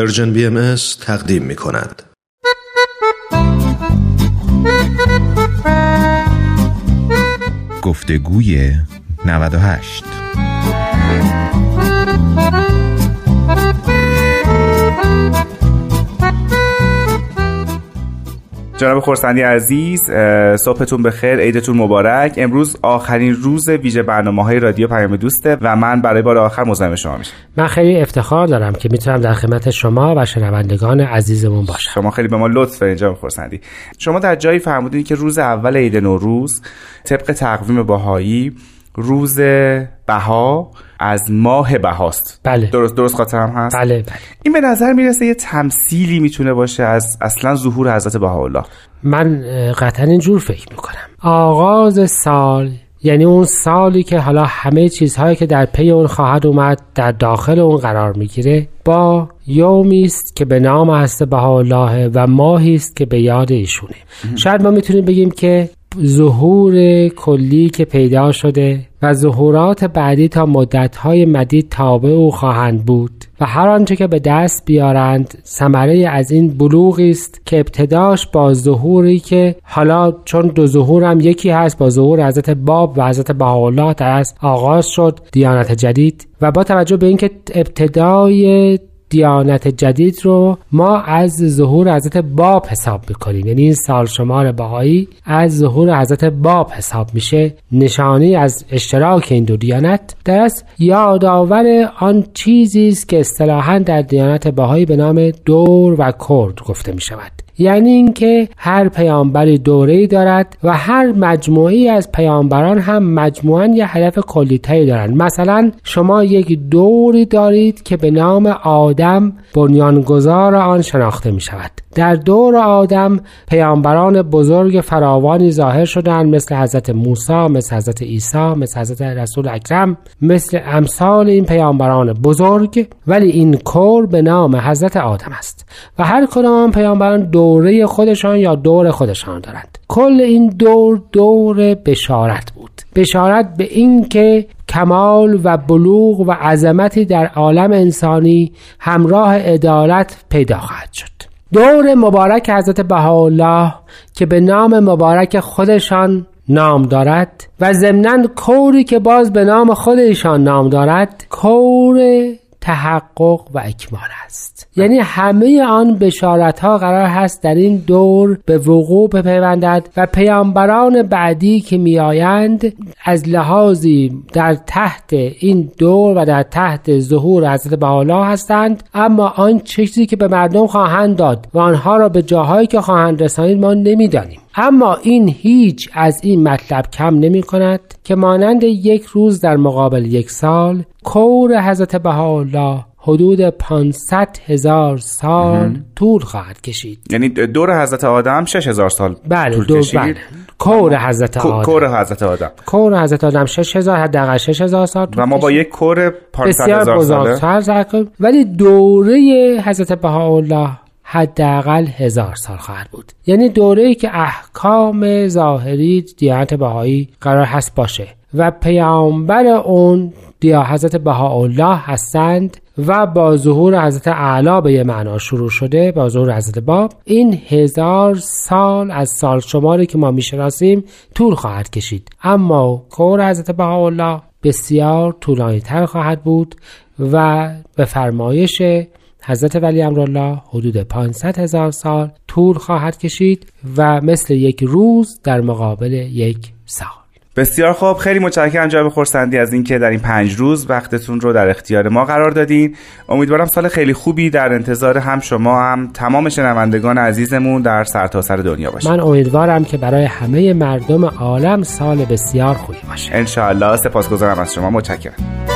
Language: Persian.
Persian BMS تقدیم می کند. گفتگوی 98 جناب خورسندی عزیز صبحتون بخیر عیدتون مبارک. امروز آخرین روز ویژه برنامه های رادیو پیام دوسته و من برای بار آخر مزاحم شما میشم. من خیلی افتخار دارم که می‌تونم در خدمت شما و شنوندگان عزیزمون باشم. شما خیلی به ما لطف دارین جناب خورسندی. شما در جایی فرمودید که روز اول عید نوروز طبق تقویم باهایی روز بها از ماه بهاست. بله. درست درست خاطرم هست؟ بله بله. این به نظر می‌رسه یه تمثیلی می‌تونه باشه از اصلا ظهور حضرت بهاءالله. من قطعا اینجور فکر می‌کنم. آغاز سال یعنی اون سالی که حالا همه چیزهایی که در پی اون خواهد اومد در داخل اون قرار می‌گیره با یومی است که به نام هست بهاءالله و ماهی است که به یاد ایشونه. شاید ما می‌تونیم بگیم که ظهور کلی که پیدا شده و ظهورات بعدی تا مدتهای مدید تابع او خواهند بود و هر آنچه که به دست بیارند ثمره از این بلوغی است که ابتداش با ظهوری که حالا چون دو ظهور هم یکی هست با ظهور حضرت باب و حضرت بهاءالله در آغاز شد دیانت جدید و با توجه به اینکه ابتدای دیانت جدید رو ما از ظهور حضرت باب حساب می‌کنیم. یعنی این سال شمار بهایی از ظهور حضرت باب حساب میشه. نشانی از اشتراک این دو دیانت. در از یادآور آن چیزی است که اصطلاحا در دیانت بهایی به نام دور و کرد گفته می شود یعنی اینکه هر پیامبری دوره دارد و هر مجموعی از پیامبران هم مجموعا یه هدف کلیتری دارند. مثلا شما یک دوری دارید که به نام آدم بنیانگذار آن شناخته می شود در دور آدم پیامبران بزرگ فراوانی ظاهر شدند مثل حضرت موسی مثل حضرت عیسی مثل حضرت رسول اکرم مثل امثال این پیامبران بزرگ ولی این کور به نام حضرت آدم است. و هر کدام پیامبران دوره خودشان یا دور خودشان دارند. کل این دور دور بشارت بود. بشارت به این که کمال و بلوغ و عظمتی در عالم انسانی همراه عدالت پیدا خواهد شد. دور مبارک حضرت بهاءالله که به نام مبارک خودشان نام دارد و ضمنا کوری که باز به نام خودشان نام دارد کور تحقق و اکمال است. یعنی همه آن بشارت ها قرار هست در این دور به وقوع بپیوندد و پیامبران بعدی که میآیند از لحاظی در تحت این دور و در تحت ظهور حضرت بهاءالله هستند اما آن چیزی که به مردم خواهند داد و آنها را به جاهایی که خواهند رسانید ما نمی‌دانیم. اما این هیچ از این مطلب کم نمی کند که مانند یک روز در مقابل یک سال کور حضرت بهاءالله حدود 500 هزار سال طول خواهد کشید. یعنی دور حضرت آدم 6000 سال بله طول دور کشید. بله. کور حضرت آدم. کور حضرت آدم. کور حضرت آدم 6000 حداقل 6000 سال طول و ما با. یک کور 500 بسیار هزار ساله. بزرگتر زرکن ولی دوره حضرت بهاءالله حداقل هزار سال خواهد بود. یعنی دوره ای که احکام ظاهری دیانت بهایی قرار هست باشه و پیامبر اون دیا حضرت بهاءالله هستند و با ظهور حضرت اعلی به یه معنا شروع شده با ظهور حضرت باب این هزار سال از سال شماری که ما می‌شناسیم طول خواهد کشید. اما کور حضرت بهاءالله بسیار طولانی تر خواهد بود و به فرمایش حضرت ولی امرالله حدود 500 هزار سال طول خواهد کشید و مثل یک روز در مقابل یک سال. بسیار خوب. خیلی متشکرم جناب خورسندی از اینکه در این پنج روز وقتتون رو در اختیار ما قرار دادین. امیدوارم سال خیلی خوبی در انتظار هم شما هم تمام شنوندگان عزیزمون در سرتاسر سر دنیا باشه. من امیدوارم که برای همه مردم عالم سال بسیار خوبی باشه. انشاءالله سپاسگزارم از شما. متشکرم.